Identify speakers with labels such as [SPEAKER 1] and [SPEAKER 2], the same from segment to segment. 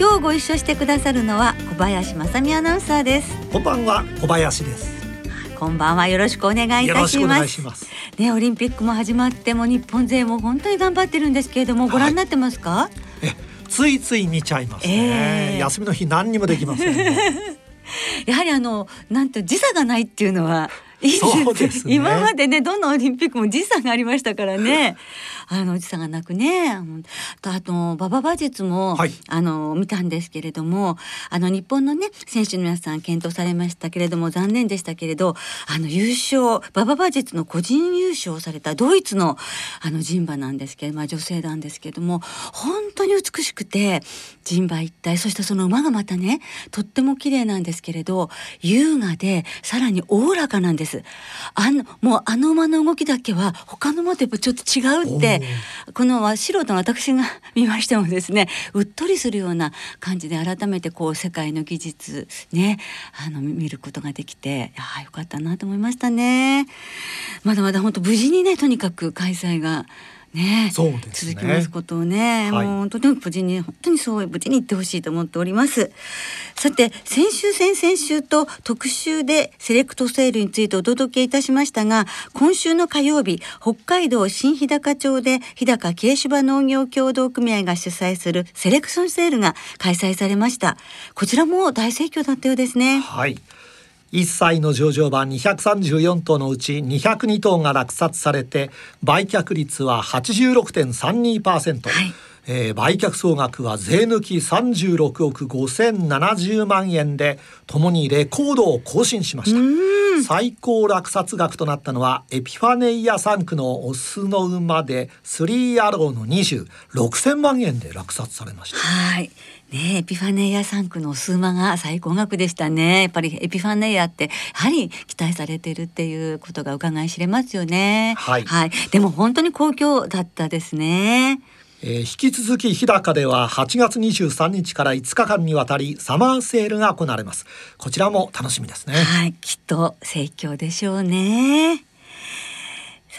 [SPEAKER 1] 今日ご一緒してくださるのは小林正美アナウンサーです。
[SPEAKER 2] こんばんは小林です。
[SPEAKER 1] こんばんはよろしくお願いいたします。ねオリンピックも始まっても日本勢も本当に頑張ってるんですけれどもご覧になってますか、
[SPEAKER 2] ついつい見ちゃいますね、えー、休みの日何にもできません、ね、
[SPEAKER 1] やはりあのなんと時差がないっていうのはいいですね、今までねどのオリンピックも時差がありましたからねあの時差がなくねあと馬場馬術も、はい、あの見たんですけれどもあの日本のね選手の皆さん検討されましたけれども残念でしたけれどあの優勝馬場馬術の個人優勝されたドイツのあの人馬なんですけど、まあ、女性なんですけれども本当に美しくて人馬一体そしてその馬がまたねとっても綺麗なんですけれど優雅でさらにおおらかなんです。あのもうあの馬の動きだけは他の馬とやっぱちょっと違うってこの素人の私が見ましてもですねうっとりするような感じで改めてこう世界の技術ねあの見ることができてあよかったなと思いましたね。まだまだ本当無事にねとにかく開催がね、そうです、ね、続きますことをね、はい、もうとても無事に本当にそう無事に行ってほしいと思っております。さて先週先々週と特集でセレクトセールについてお届けいたしましたが今週の火曜日北海道新日高町で日高軽芝農業協同組合が主催するセレクションセールが開催されました。こちらも大盛況だったようですね。
[SPEAKER 2] はい1歳の上場馬234頭のうち202頭が落札されて売却率は86.32%、はい。えー、売却総額は税抜き36億5070万円でともにレコードを更新しました。最高落札額となったのはエピファネイア3区のオスの馬でスリーアローの20 6000万円で落札されました。
[SPEAKER 1] はいねエピファネイア3区の数馬が最高額でしたね。やっぱりエピファネイアってやはり期待されてるっていうことが伺い知れますよね。はい、はい、でも本当に好評だったですね。
[SPEAKER 2] えー、引き続き日高では8月23日から5日間にわたりサマーセールが行われます。こちらも楽しみですね。
[SPEAKER 1] はい。きっと盛況でしょうね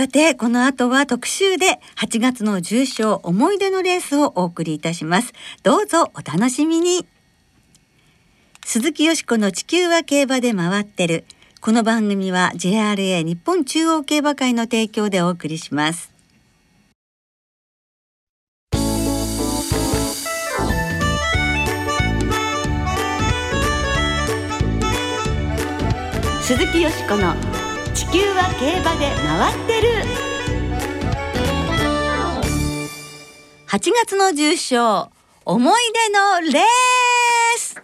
[SPEAKER 1] さて、この後は特集で8月の重賞思い出のレースをお送りいたします。どうぞお楽しみに。鈴木よしこの地球は競馬で回ってる。この番組は JRA 日本中央競馬会の提供でお送りします。鈴木よしこの地球は競馬で回ってる。8月の重賞思い出のレース。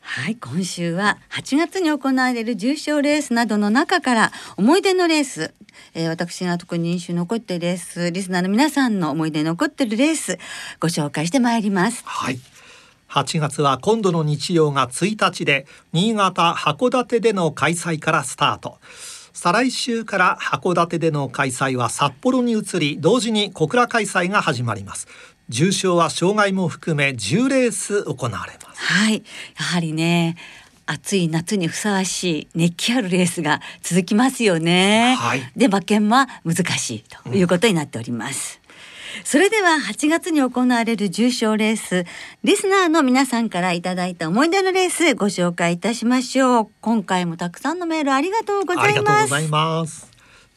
[SPEAKER 1] はい今週は8月に行われる重賞レースなどの中から思い出のレース。えー、私が特に印象残ってるレースリスナーの皆さんの思い出残ってるレースご紹介してまいります。
[SPEAKER 2] はい。8月は今度の日曜が1日で新潟函館での開催からスタート。再来週から函館での開催は札幌に移り同時に小倉開催が始まります。重賞は障害も含め10レース行われます。
[SPEAKER 1] はい。やはりね暑い夏にふさわしい熱気あるレースが続きますよね、はい、で馬券は難しいということになっております、うんそれでは8月に行われる重賞レースリスナーの皆さんからいただいた思い出のレースご紹介いたしましょう。今回もたくさんのメールありがとうござい
[SPEAKER 2] ます。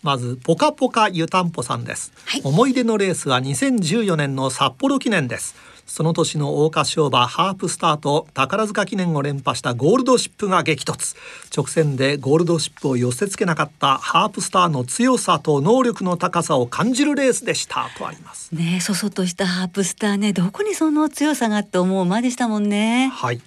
[SPEAKER 2] まずポカポカ湯たんぽさんです、はい、思い出のレースは2014年の札幌記念ですその年の桜花賞馬ハープスターと宝塚記念を連覇したゴールドシップが激突。直線でゴールドシップを寄せ付けなかったハープスターの強さと能力の高さを感じるレースでした。とあります。
[SPEAKER 1] ねそそとしたハープスターね。どこにその強さがって思う馬でしたもんね。
[SPEAKER 2] はい。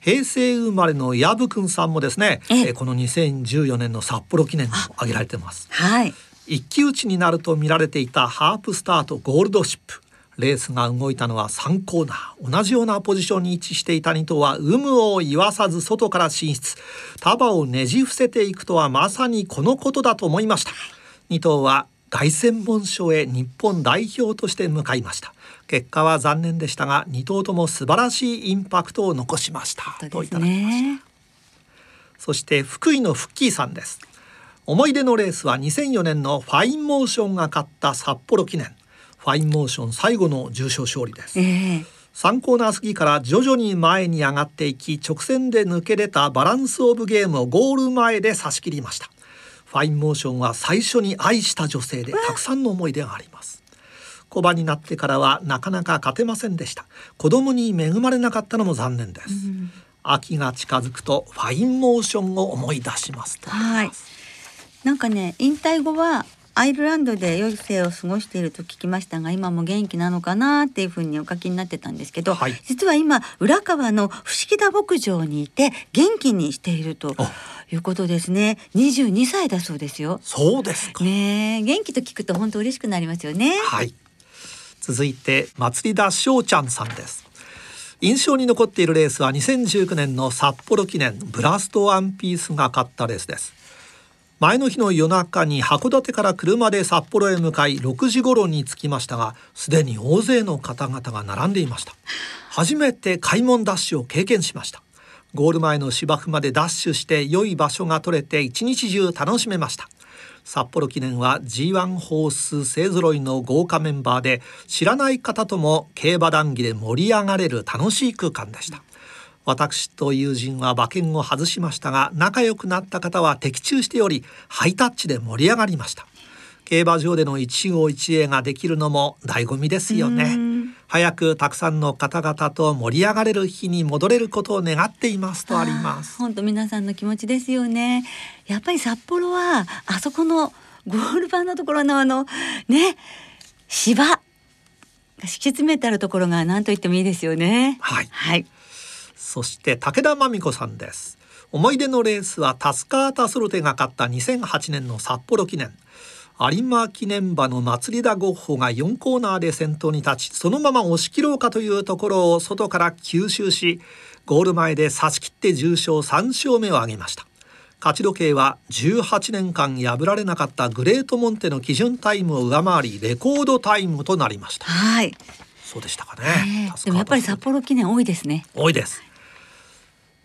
[SPEAKER 2] 平成生まれの藪くんさんもですねえこの2014年の札幌記念に挙げられてます。
[SPEAKER 1] はい。
[SPEAKER 2] 一騎打ちになると見られていたハープスターとゴールドシップレースが動いたのは3コーナー同じようなポジションに位置していた2頭は有無を言わさず外から進出。束をねじ伏せていくとはまさにこのことだと思いました。2頭は凱旋門賞へ日本代表として向かいました。結果は残念でしたが2頭とも素晴らしいインパクトを残しました、といただきました。そして福井のフッキーさんです。思い出のレースは2004年のファインモーションが勝った札幌記念ファインモーション最後の重賞勝利です、えー、3コーナー過ぎから徐々に前に上がっていき直線で抜け出たバランスオブゲームをゴール前で差し切りました。ファインモーションは最初に愛した女性でたくさんの思い出があります。古馬になってからはなかなか勝てませんでした。子供に恵まれなかったのも残念です、うん、秋が近づくとファインモーションを思い出します。
[SPEAKER 1] はい。なんかね引退後はアイルランドで余生を過ごしていると聞きましたが今も元気なのかなっていうふうにお書きになってたんですけど、はい、実は今浦川の伏木田牧場にいて元気にしているということですね。22歳だそうですよ。
[SPEAKER 2] そうですか。
[SPEAKER 1] ね元気と聞くと本当嬉しくなりますよね。
[SPEAKER 2] はい。続いて祭田翔ちゃんさんです。印象に残っているレースは2019年の札幌記念ブラストワンピースが勝ったレースです前の日の夜中に函館から車で札幌へ向かい6時頃に着きましたがすでに大勢の方々が並んでいました。初めて開門ダッシュを経験しました。ゴール前の芝生までダッシュして良い場所が取れて一日中楽しめました。札幌記念は G1 ホース勢ぞろいの豪華メンバーで知らない方とも競馬談義で盛り上がれる楽しい空間でした。私と友人は馬券を外しましたが仲良くなった方は的中しておりハイタッチで盛り上がりました。競馬場での一期一会ができるのも醍醐味ですよね。早くたくさんの方々と盛り上がれる日に戻れることを願っていますとあります。
[SPEAKER 1] 本当皆さんの気持ちですよね。やっぱり札幌はあそこのゴール板のところのあのね芝が敷き詰めてあるところが何と言ってもいいですよね。
[SPEAKER 2] はい、
[SPEAKER 1] はい、
[SPEAKER 2] そして武田真美子さんです。思い出のレースはタスカータソルテが勝った2008年の札幌記念。有馬記念馬の祭りだゴッホが4コーナーで先頭に立ちそのまま押し切ろうかというところを外から吸収しゴール前で差し切って重賞3勝目を挙げました。勝ち時計は18年間破られなかったグレートモンテの基準タイムを上回りレコードタイムとなりました。
[SPEAKER 1] はい。
[SPEAKER 2] そうでしたかね、
[SPEAKER 1] でもやっぱり札幌記念多いですね。
[SPEAKER 2] 多いです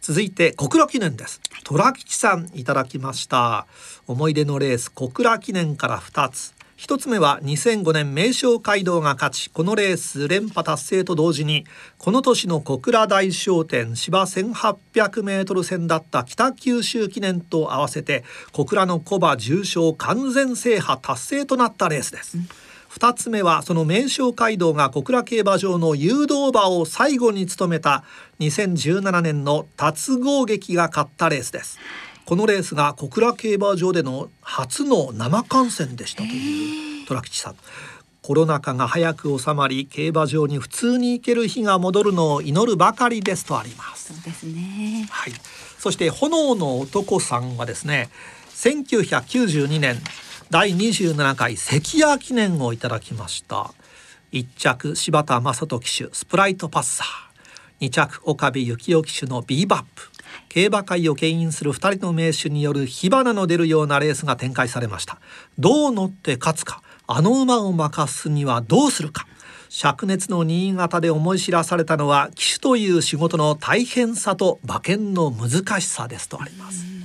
[SPEAKER 2] 続いて小倉記念です。虎吉さんいただきました。思い出のレース小倉記念から2つ。一つ目は2005年名称街道が勝ち。このレース連覇達成と同時にこの年の小倉大商店芝 1800m 戦だった北九州記念と合わせて小倉の小馬重賞完全制覇達成となったレースです、うん2つ目はその名称街道が小倉競馬場の誘導馬を最後に務めた2017年の達合劇が勝ったレースです。このレースが小倉競馬場での初の生観戦でしたという虎吉さん。コロナ禍が早く収まり競馬場に普通に行ける日が戻るのを祈るばかりですとあります。
[SPEAKER 1] そうですね。
[SPEAKER 2] はい。そして炎の男さんはですね1992年第27回関谷記念をいただきました。1着柴田正人騎手スプライトパッサー。2着岡部幸雄騎手のビーバップ。競馬界を牽引する2人の名手による火花の出るようなレースが展開されました。どう乗って勝つかあの馬を任すにはどうするか。灼熱の新潟で思い知らされたのは騎手という仕事の大変さと馬券の難しさですとあります。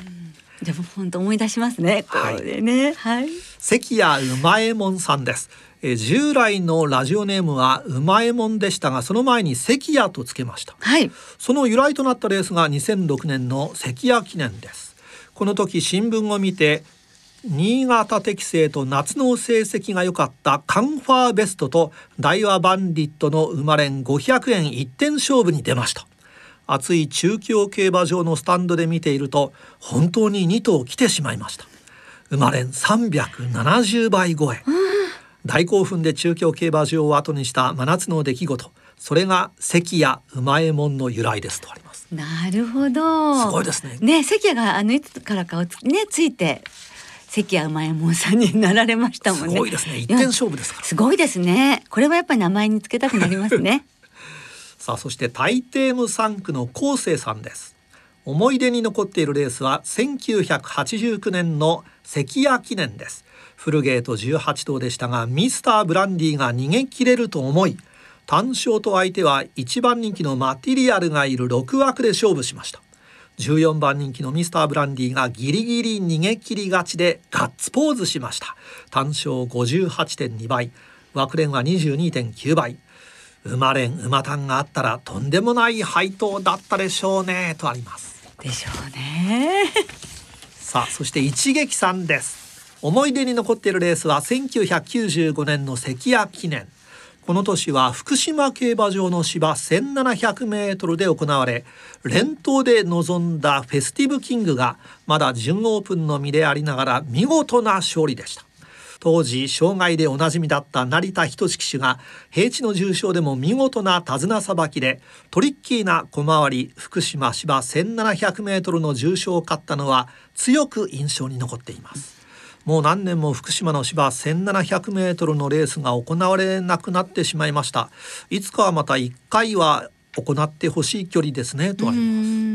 [SPEAKER 1] でも本当思い出しますね。これね、はい。
[SPEAKER 2] 関谷うまえもんさんです。え従来のラジオネームはうまえもんでしたが、その前に関谷とつけました。
[SPEAKER 1] はい。
[SPEAKER 2] その由来となったレースが2006年の関谷記念です。この時新聞を見て新潟適正と夏の成績が良かったカンファーベストと大和バンディットの生まれん500円一点勝負に出ました暑い中京競馬場のスタンドで見ていると本当に2頭来てしまいました。生まれん370倍超え、大興奮で中京競馬場を後にした真夏の出来事。それが関谷馬右衛門の由来ですとあります。
[SPEAKER 1] なるほど。
[SPEAKER 2] すごいですね。
[SPEAKER 1] ね関谷があのいつからかをねついて関谷馬右衛門さんになられましたもんね。
[SPEAKER 2] すごいですね。一点勝負ですから。
[SPEAKER 1] すごいですね。これはやっぱり名前につけたくなりますね
[SPEAKER 2] さあそして大帝無3区の高生さんです。思い出に残っているレースは1989年の関谷記念です。フルゲート18頭でしたがミスターブランディが逃げ切れると思い単勝と相手は1番人気のマティリアルがいる6枠で勝負しました。14番人気のミスターブランディがギリギリ逃げ切りがちでガッツポーズしました。単勝58.2倍枠連は22.9倍。馬連馬単があったらとんでもない配当だったでしょうねとあります。
[SPEAKER 1] でしょうね。
[SPEAKER 2] さあそして一撃さんです。思い出に残っているレースは1995年の関谷記念。この年は福島競馬場の芝1700メートルで行われ連投で臨んだフェスティブキングがまだ準オープンの身でありながら見事な勝利でした当時障害でおなじみだった成田仁騎手が平地の重賞でも見事な手綱さばきでトリッキーな小回り福島芝 1700m の重賞を勝ったのは強く印象に残っています。もう何年も福島の芝 1700m のレースが行われなくなってしまいました。いつかはまた1回は行ってほしい距離ですねとあります。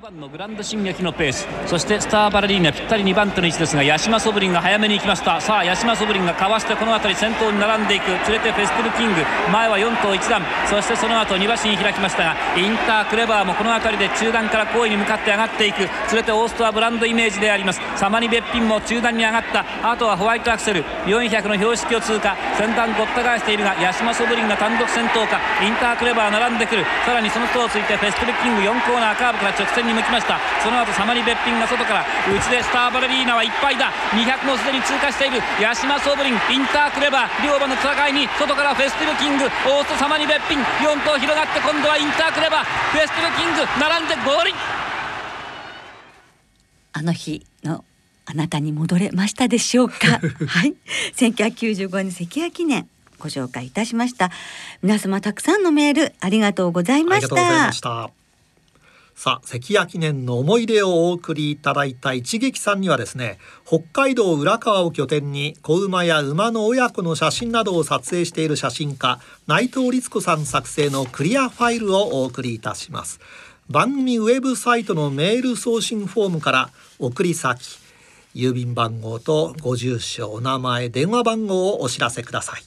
[SPEAKER 3] 6番のグランド進撃のペース。そしてスターバレリーナぴったり2番手の位置ですがヤシマソブリンが早めに行きました。さあヤシマソブリンがかわしてこの辺り先頭に並んでいく。連れてフェスティブキング。前は4頭1段。そしてその後2馬身開きましたがインタークレバーもこの辺りで中段から後位に向かって上がっていく。連れてオーストアブランドイメージであります。サマニベッピンも中段に上がった。あとはホワイトアクセル。400の標識を通過。先端ごった返しているがヤシマソブリンが単独先頭か。インタークレバー並んでくる。さらにその後をついてフェスティブキング4コーナーカーブから直線に向きました。その後サマニベッピンが外から内でスターバレリーナはいっぱいだ。200もすでに通過している。ヤシマソーブリンインタークレバー両馬の戦いに外からフェスティブキングオーストサマニベッピン4頭広がって今度はインタークレバー。フェスティブキング並んでゴール
[SPEAKER 1] あの日のあなたに戻れましたでしょうか？はい。1995年関谷記念ご紹介いたしました。皆様たくさんのメールありがとうございました
[SPEAKER 2] さあ関谷記念の思い出をお送りいただいた一撃さんにはですね北海道浦河を拠点に子馬や馬の親子の写真などを撮影している写真家内藤律子さん作成のクリアファイルをお送りいたします。番組ウェブサイトのメール送信フォームから送り先郵便番号とご住所お名前電話番号をお知らせください。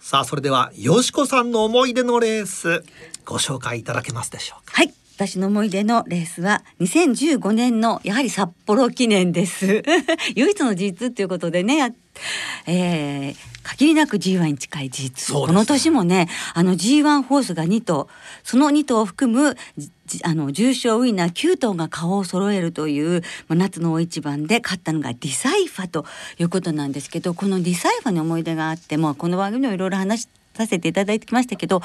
[SPEAKER 2] さあそれではよしこさんの思い出のレースご紹介いただけますでしょうか。
[SPEAKER 1] はい。私の思い出のレースは2015年のやはり札幌記念です。唯一の G2 ということでねえー、限りなく G1 に近い G2、ね、この年もねあの G1 ホースが2頭。その2頭を含むあの重賞ウィナー9頭が顔を揃えるという、まあ、夏の大一番で勝ったのがディサイファということなんですけどこのディサイファに思い出があってもこの番組でもいろいろ話させていただいてきましたけど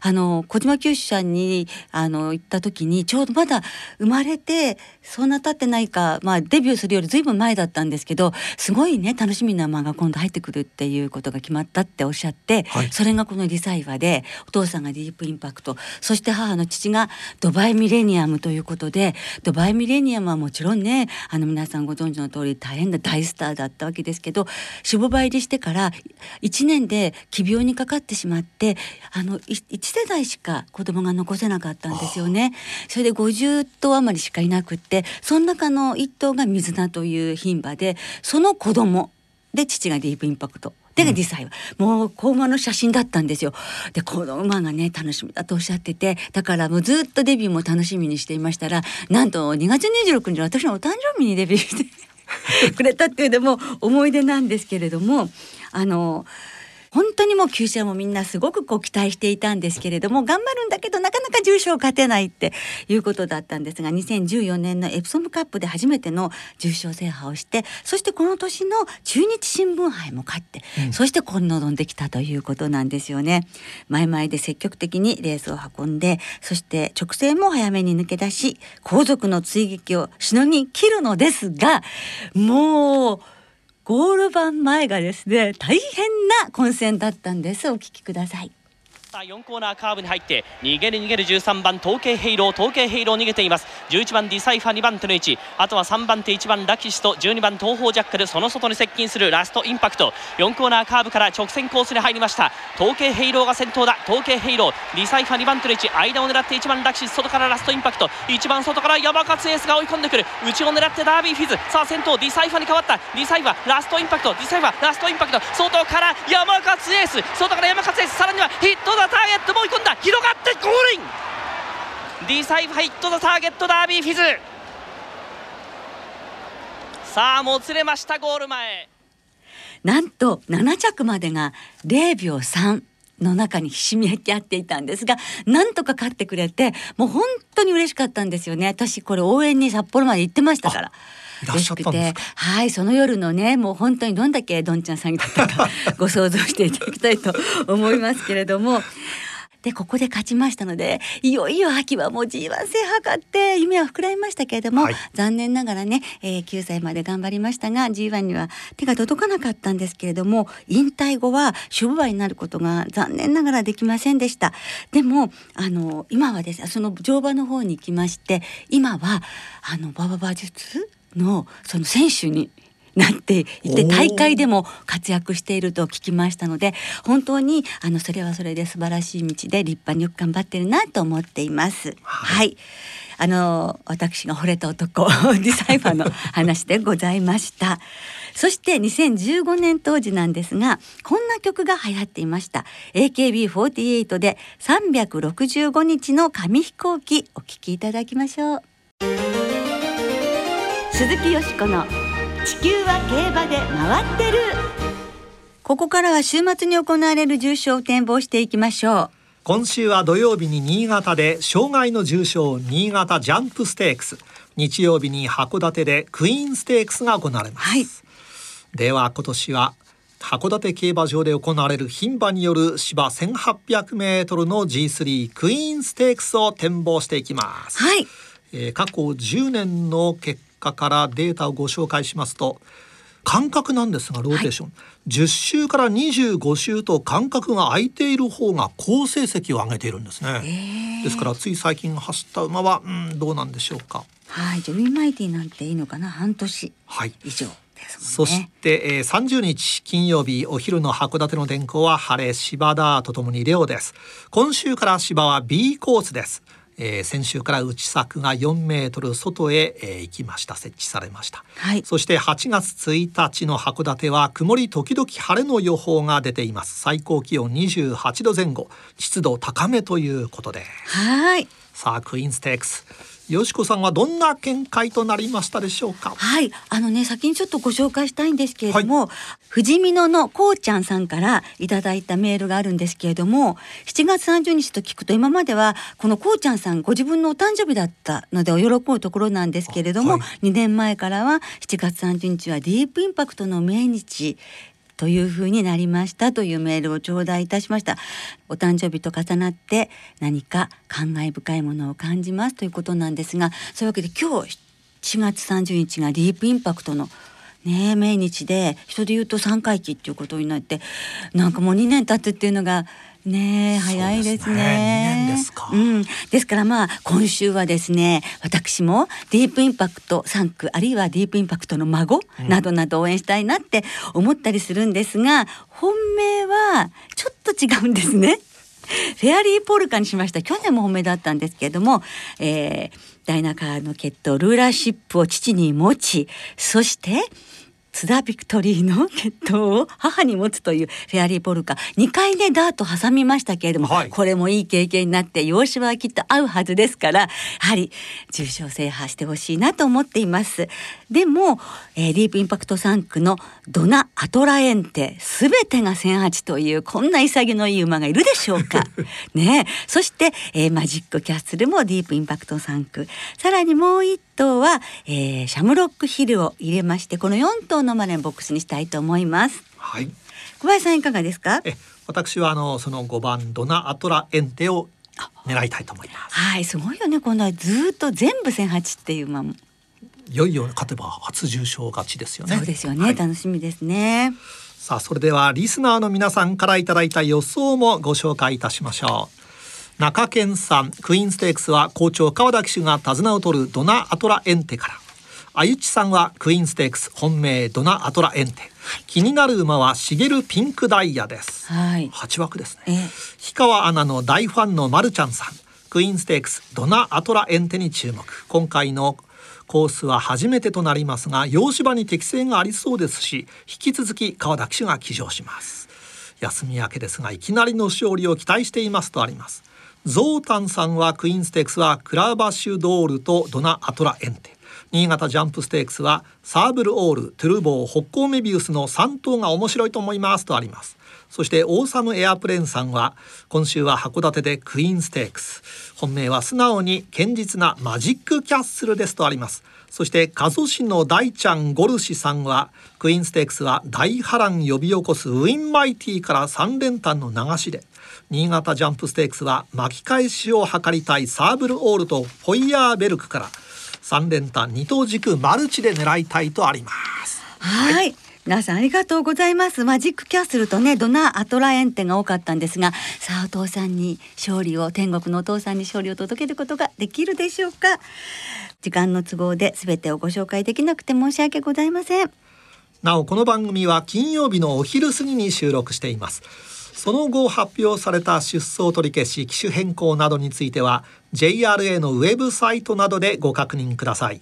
[SPEAKER 1] あの小島九州さんにあの行った時にちょうどまだ生まれてそんな経ってないか、まあ、デビューするよりずいぶん前だったんですけどすごいね楽しみな馬が今度入ってくるっていうことが決まったっておっしゃって、はい、それがこのリサイバでお父さんがディープインパクトそして母の父がドバイミレニアムということでドバイミレニアムはもちろんねあの皆さんご存知の通り大変な大スターだったわけですけど死亡倍入りしてから1年で奇病にかかってってしまってあの1世代しか子供が残せなかったんですよね。それで50頭余りしかいなくってその中の1頭が水菜という牝馬でその子供で父がディープインパクト。で実際は、もう子馬の写真だったんですよ。でこの馬がね楽しみだとおっしゃっててだからもうずっとデビューも楽しみにしていましたらなんと2月26日私のお誕生日にデビューして くれたっていうのも思い出なんですけれどもあの本当にもう旧車もみんなすごくこう期待していたんですけれども頑張るんだけどなかなか重賞勝てないっていうことだったんですが2014年のエプソムカップで初めての重賞制覇をしてそしてこの年の中日新聞杯も勝って、うん、そしてここに臨んできたということなんですよね。前々で積極的にレースを運んでそして直線も早めに抜け出し後続の追撃をしのぎ切るのですがもうゴール板前がですね大変な混戦だったんです。お聞きください。
[SPEAKER 4] さあ4コーナーカーブに入って逃げる逃げる13番トウケイヘイロートウケイヘイロー逃げています。11番ディサイファ2番手の位置。あとは3番手1番ラキシと12番トーホウジャッカルその外に接近するラストインパクト。4コーナーカーブから直線コースに入りました。トウケイヘイローが先頭だ。トウケイヘイローディサイファ2番手の位置。間を狙って1番ラキシ外からラストインパクト。1番外からヤマカツエースが追い込んでくる。内を狙ってダービーフィズ。さあ先頭ディサイファに変わった。ディサイファラストインパクト。ディサイファラストインパクト。外からヤマカツエース。外からヤマカツエース。さらにはヒットザターゲットも追い込んだ。広がってゴールイン。ディサイファヒットザターゲットダービーフィズ。さあもつれましたゴール前。
[SPEAKER 1] なんと7着までが0秒3の中にひしめき合っていたんですがなんとか勝ってくれてもう本当に嬉しかったんですよね。私これ応援に札幌まで行ってましたから。嬉しくてはいその夜のねもう本当にどんだけどんちゃんさんだったか ご想像していただきたいと思いますけれども。でここで勝ちましたのでいよいよ秋はもう G1 制覇かって夢は膨らみましたけれども、はい、残念ながらね、えー、9歳まで頑張りましたが G1 には手が届かなかったんですけれども引退後は守護馬になることが残念ながらできませんでした。でもあの今はですねその乗馬の方に行きまして今はあの馬場馬術のその選手になっていて大会でも活躍していると聞きましたので本当にあのそれはそれで素晴らしい道で立派によく頑張ってるなと思っています。はい、はい。あの私が惚れた男ディサイファーの話でございました。そして2015年当時なんですがこんな曲が流行っていました。AKB48 で365日の紙飛行機お聴きいただきましょう鈴木よしこの地球は競馬で回ってる。ここからは週末に行われる重賞を展望していきましょう。
[SPEAKER 2] 今週は土曜日に新潟で障害の重賞新潟ジャンプステークス。日曜日に函館でクイーンステークスが行われます、はい、では今年は函館競馬場で行われる牝馬による芝1800メートルの G3 クイーンステークスを展望していきます。
[SPEAKER 1] はい。
[SPEAKER 2] えー、過去10年の結果からデータをご紹介しますと間隔なんですがローテーション、はい、10週から25週と間隔が空いている方が好成績を上げているんですね。ですからつい最近走った馬はうんどうなんでしょうか。
[SPEAKER 1] はい。ジョビーマイティなんていいのかな？半年以上、はい。
[SPEAKER 2] そして、えー、30日金曜日お昼の函館の天候は晴れ芝田とともにレオです。今週から芝は B コースですえー、先週から内柵が4メートル外へ、えー、行きました。設置されました、はい、そして8月1日の函館は曇り時々晴れの予報が出ています。最高気温28度前後。湿度高めということで。
[SPEAKER 1] はい。
[SPEAKER 2] さあクイーンステークスよしこさんはどんな見解となりましたでしょうか？
[SPEAKER 1] はい。あのね先にちょっとご紹介したいんですけれども、はい、富士見野のこうちゃんさんからいただいたメールがあるんですけれども7月30日と聞くと今まではこのこうちゃんさんご自分のお誕生日だったのでお喜ぶところなんですけれども、はい、2年前からは7月30日はディープインパクトの命日というふうになりましたというメールを頂戴いたしました。お誕生日と重なって何か感慨深いものを感じますということなんですがそういうわけで今日4月30日がディープインパクトのね命日で人で言うと3回忌っていうことになってなんかもう2年経つっていうのがね早いですね。
[SPEAKER 2] ですか。
[SPEAKER 1] うん。ですからまあ今週はですね、私もディープインパクト3区あるいはディープインパクトの孫などなど応援したいなって思ったりするんですが、本命はちょっと違うんですね。フェアリーポルカにしました。去年も本命だったんですけれども、えー、ダイナカーの血統ルーラーシップを父に持ち、そして津田ビクトリーの血統を母に持つというフェアリーポルカ。2回ねダート挟みましたけれども、はい、これもいい経験になって養子はきっと合うはずですからやはり重賞制覇してほしいなと思っています。でも、えー、ディープインパクト3区のドナ・アトラエンテ全てが1008というこんな潔のいい馬がいるでしょうか。ねそして、えー、マジックキャッスルもディープインパクト3区さらにもう一頭は、えー、シャムロックヒルを入れましてこの4頭のマネボックスにしたいと思います。
[SPEAKER 2] はい。
[SPEAKER 1] 小林さんいかがですか？
[SPEAKER 2] え、私はあのその5番ドナアトラエンテを狙いたいと思います。
[SPEAKER 1] はい、すごいよね。このずっと全部千八っていう馬も。
[SPEAKER 2] いよいよ勝てば初重賞勝ちですよね。
[SPEAKER 1] そうですよね。はい、楽しみですね。
[SPEAKER 2] さあそれではリスナーの皆さんからいただいた予想もご紹介いたしましょう中堅さんクイーンステークスは校長川田騎手が手綱を取るドナアトラエンテから。あゆちさんはクイーンステークス本命ドナアトラエンテ、気になる馬はシゲルピンクダイヤです。
[SPEAKER 1] はい。
[SPEAKER 2] 八枠ですね、
[SPEAKER 1] ええ。
[SPEAKER 2] 氷川アナの大ファンのまるちゃんさん。クイーンステークスドナアトラエンテに注目。今回のコースは初めてとなりますが洋芝に適性がありそうですし引き続き川田騎手が騎乗します。休み明けですがいきなりの勝利を期待していますとありますゾータンさんはクイーンステークスはクラバッシュドールとドナアトラエンテ。新潟ジャンプステークスはサーブルオールトゥルボー北高メビウスの3頭が面白いと思いますとあります。そしてオーサムエアプレーンさんは今週は函館でクイーンステークス。本命は素直に堅実なマジックキャッスルですとあります。そして加須市の大ちゃんゴルシさんはクイーンステークスは大波乱呼び起こすウィンマイティから3連単の流しで。新潟ジャンプステークスは巻き返しを図りたいサーブルオールとホイヤーベルクから3連単2等軸マルチで狙いたいとあります
[SPEAKER 1] はい。皆さんありがとうございます。マジックキャッスルとね、ドナアトラエンテが多かったんですが、さあお父さんに勝利を、天国のお父さんに勝利を届けることができるでしょうか？時間の都合で全てをご紹介できなくて申し訳ございません。
[SPEAKER 2] なおこの番組は金曜日のお昼過ぎに収録していますその後発表された出走取り消し機種変更などについては JRA のウェブサイトなどでご確認ください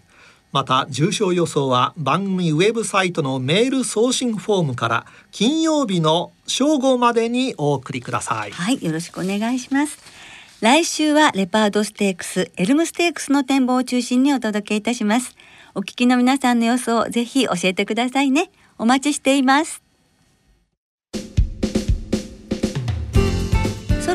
[SPEAKER 2] また重症予想は番組ウェブサイトのメール送信フォームから金曜日の正午までにお送りください
[SPEAKER 1] はい、よろしくお願いします。来週はレパードステークス、エルムステークスの展望を中心にお届けいたします。お聞きの皆さんの予想、ぜひ教えてくださいね。お待ちしています。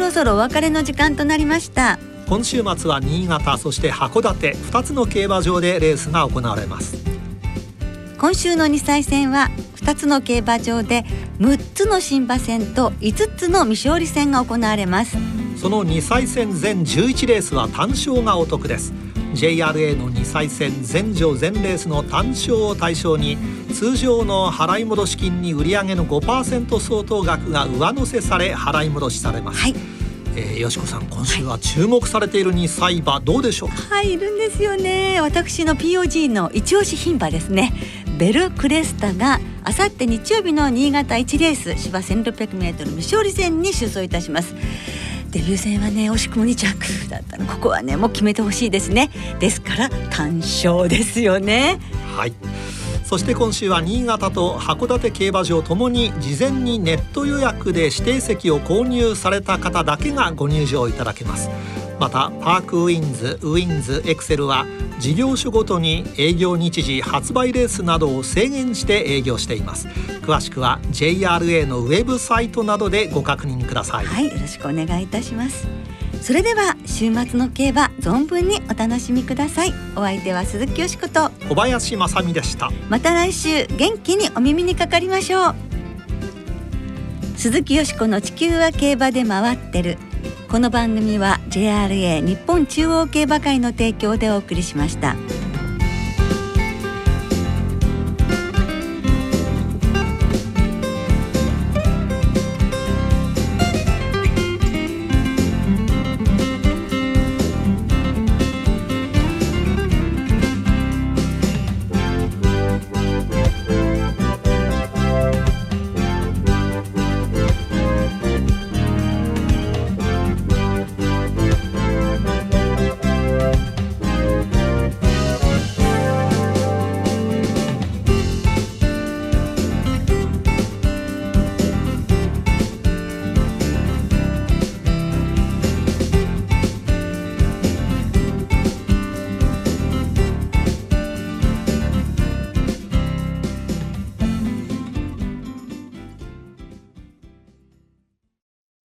[SPEAKER 1] ろそろお別れの時間となりました。
[SPEAKER 2] 今週末は新潟そして函館2つの競馬場でレースが行われます
[SPEAKER 1] 今週の2歳戦は2つの競馬場で6つの新馬戦と5つの未勝利戦が行われます。
[SPEAKER 2] その2歳戦全11レースは単勝がお得です JRA の2歳戦全場全レースの単勝を対象に通常の払い戻し金に売上の5%相当額が上乗せされ払い戻しされます、
[SPEAKER 1] はい、
[SPEAKER 2] えー、よしこさん今週は注目されている2歳馬どうでしょうか？
[SPEAKER 1] はい、いるんですよね。私の POG の一押し牝馬ですね。ベルクレスタがあさって日曜日の新潟1レース芝 1600m 未勝利戦に出走いたします。デビュー戦はね惜しくも2着だったのここはねもう決めてほしいですねですから単勝ですよね
[SPEAKER 2] はいそして今週は新潟と函館競馬場ともに事前にネット予約で指定席を購入された方だけがご入場いただけます。またパークウィンズウィンズエクセルは事業所ごとに営業日時発売レースなどを制限して営業しています。詳しくは JRA のウェブサイトなどでご確認ください、
[SPEAKER 1] はいよろしくお願いいたします。それでは週末の競馬存分にお楽しみください。お相手は鈴木よしこと。
[SPEAKER 2] 小林正美でした。
[SPEAKER 1] また来週元気にお耳にかかりましょう。鈴木よしこの地球は競馬で回ってる。この番組は JRA 日本中央競馬会の提供でお送りしました。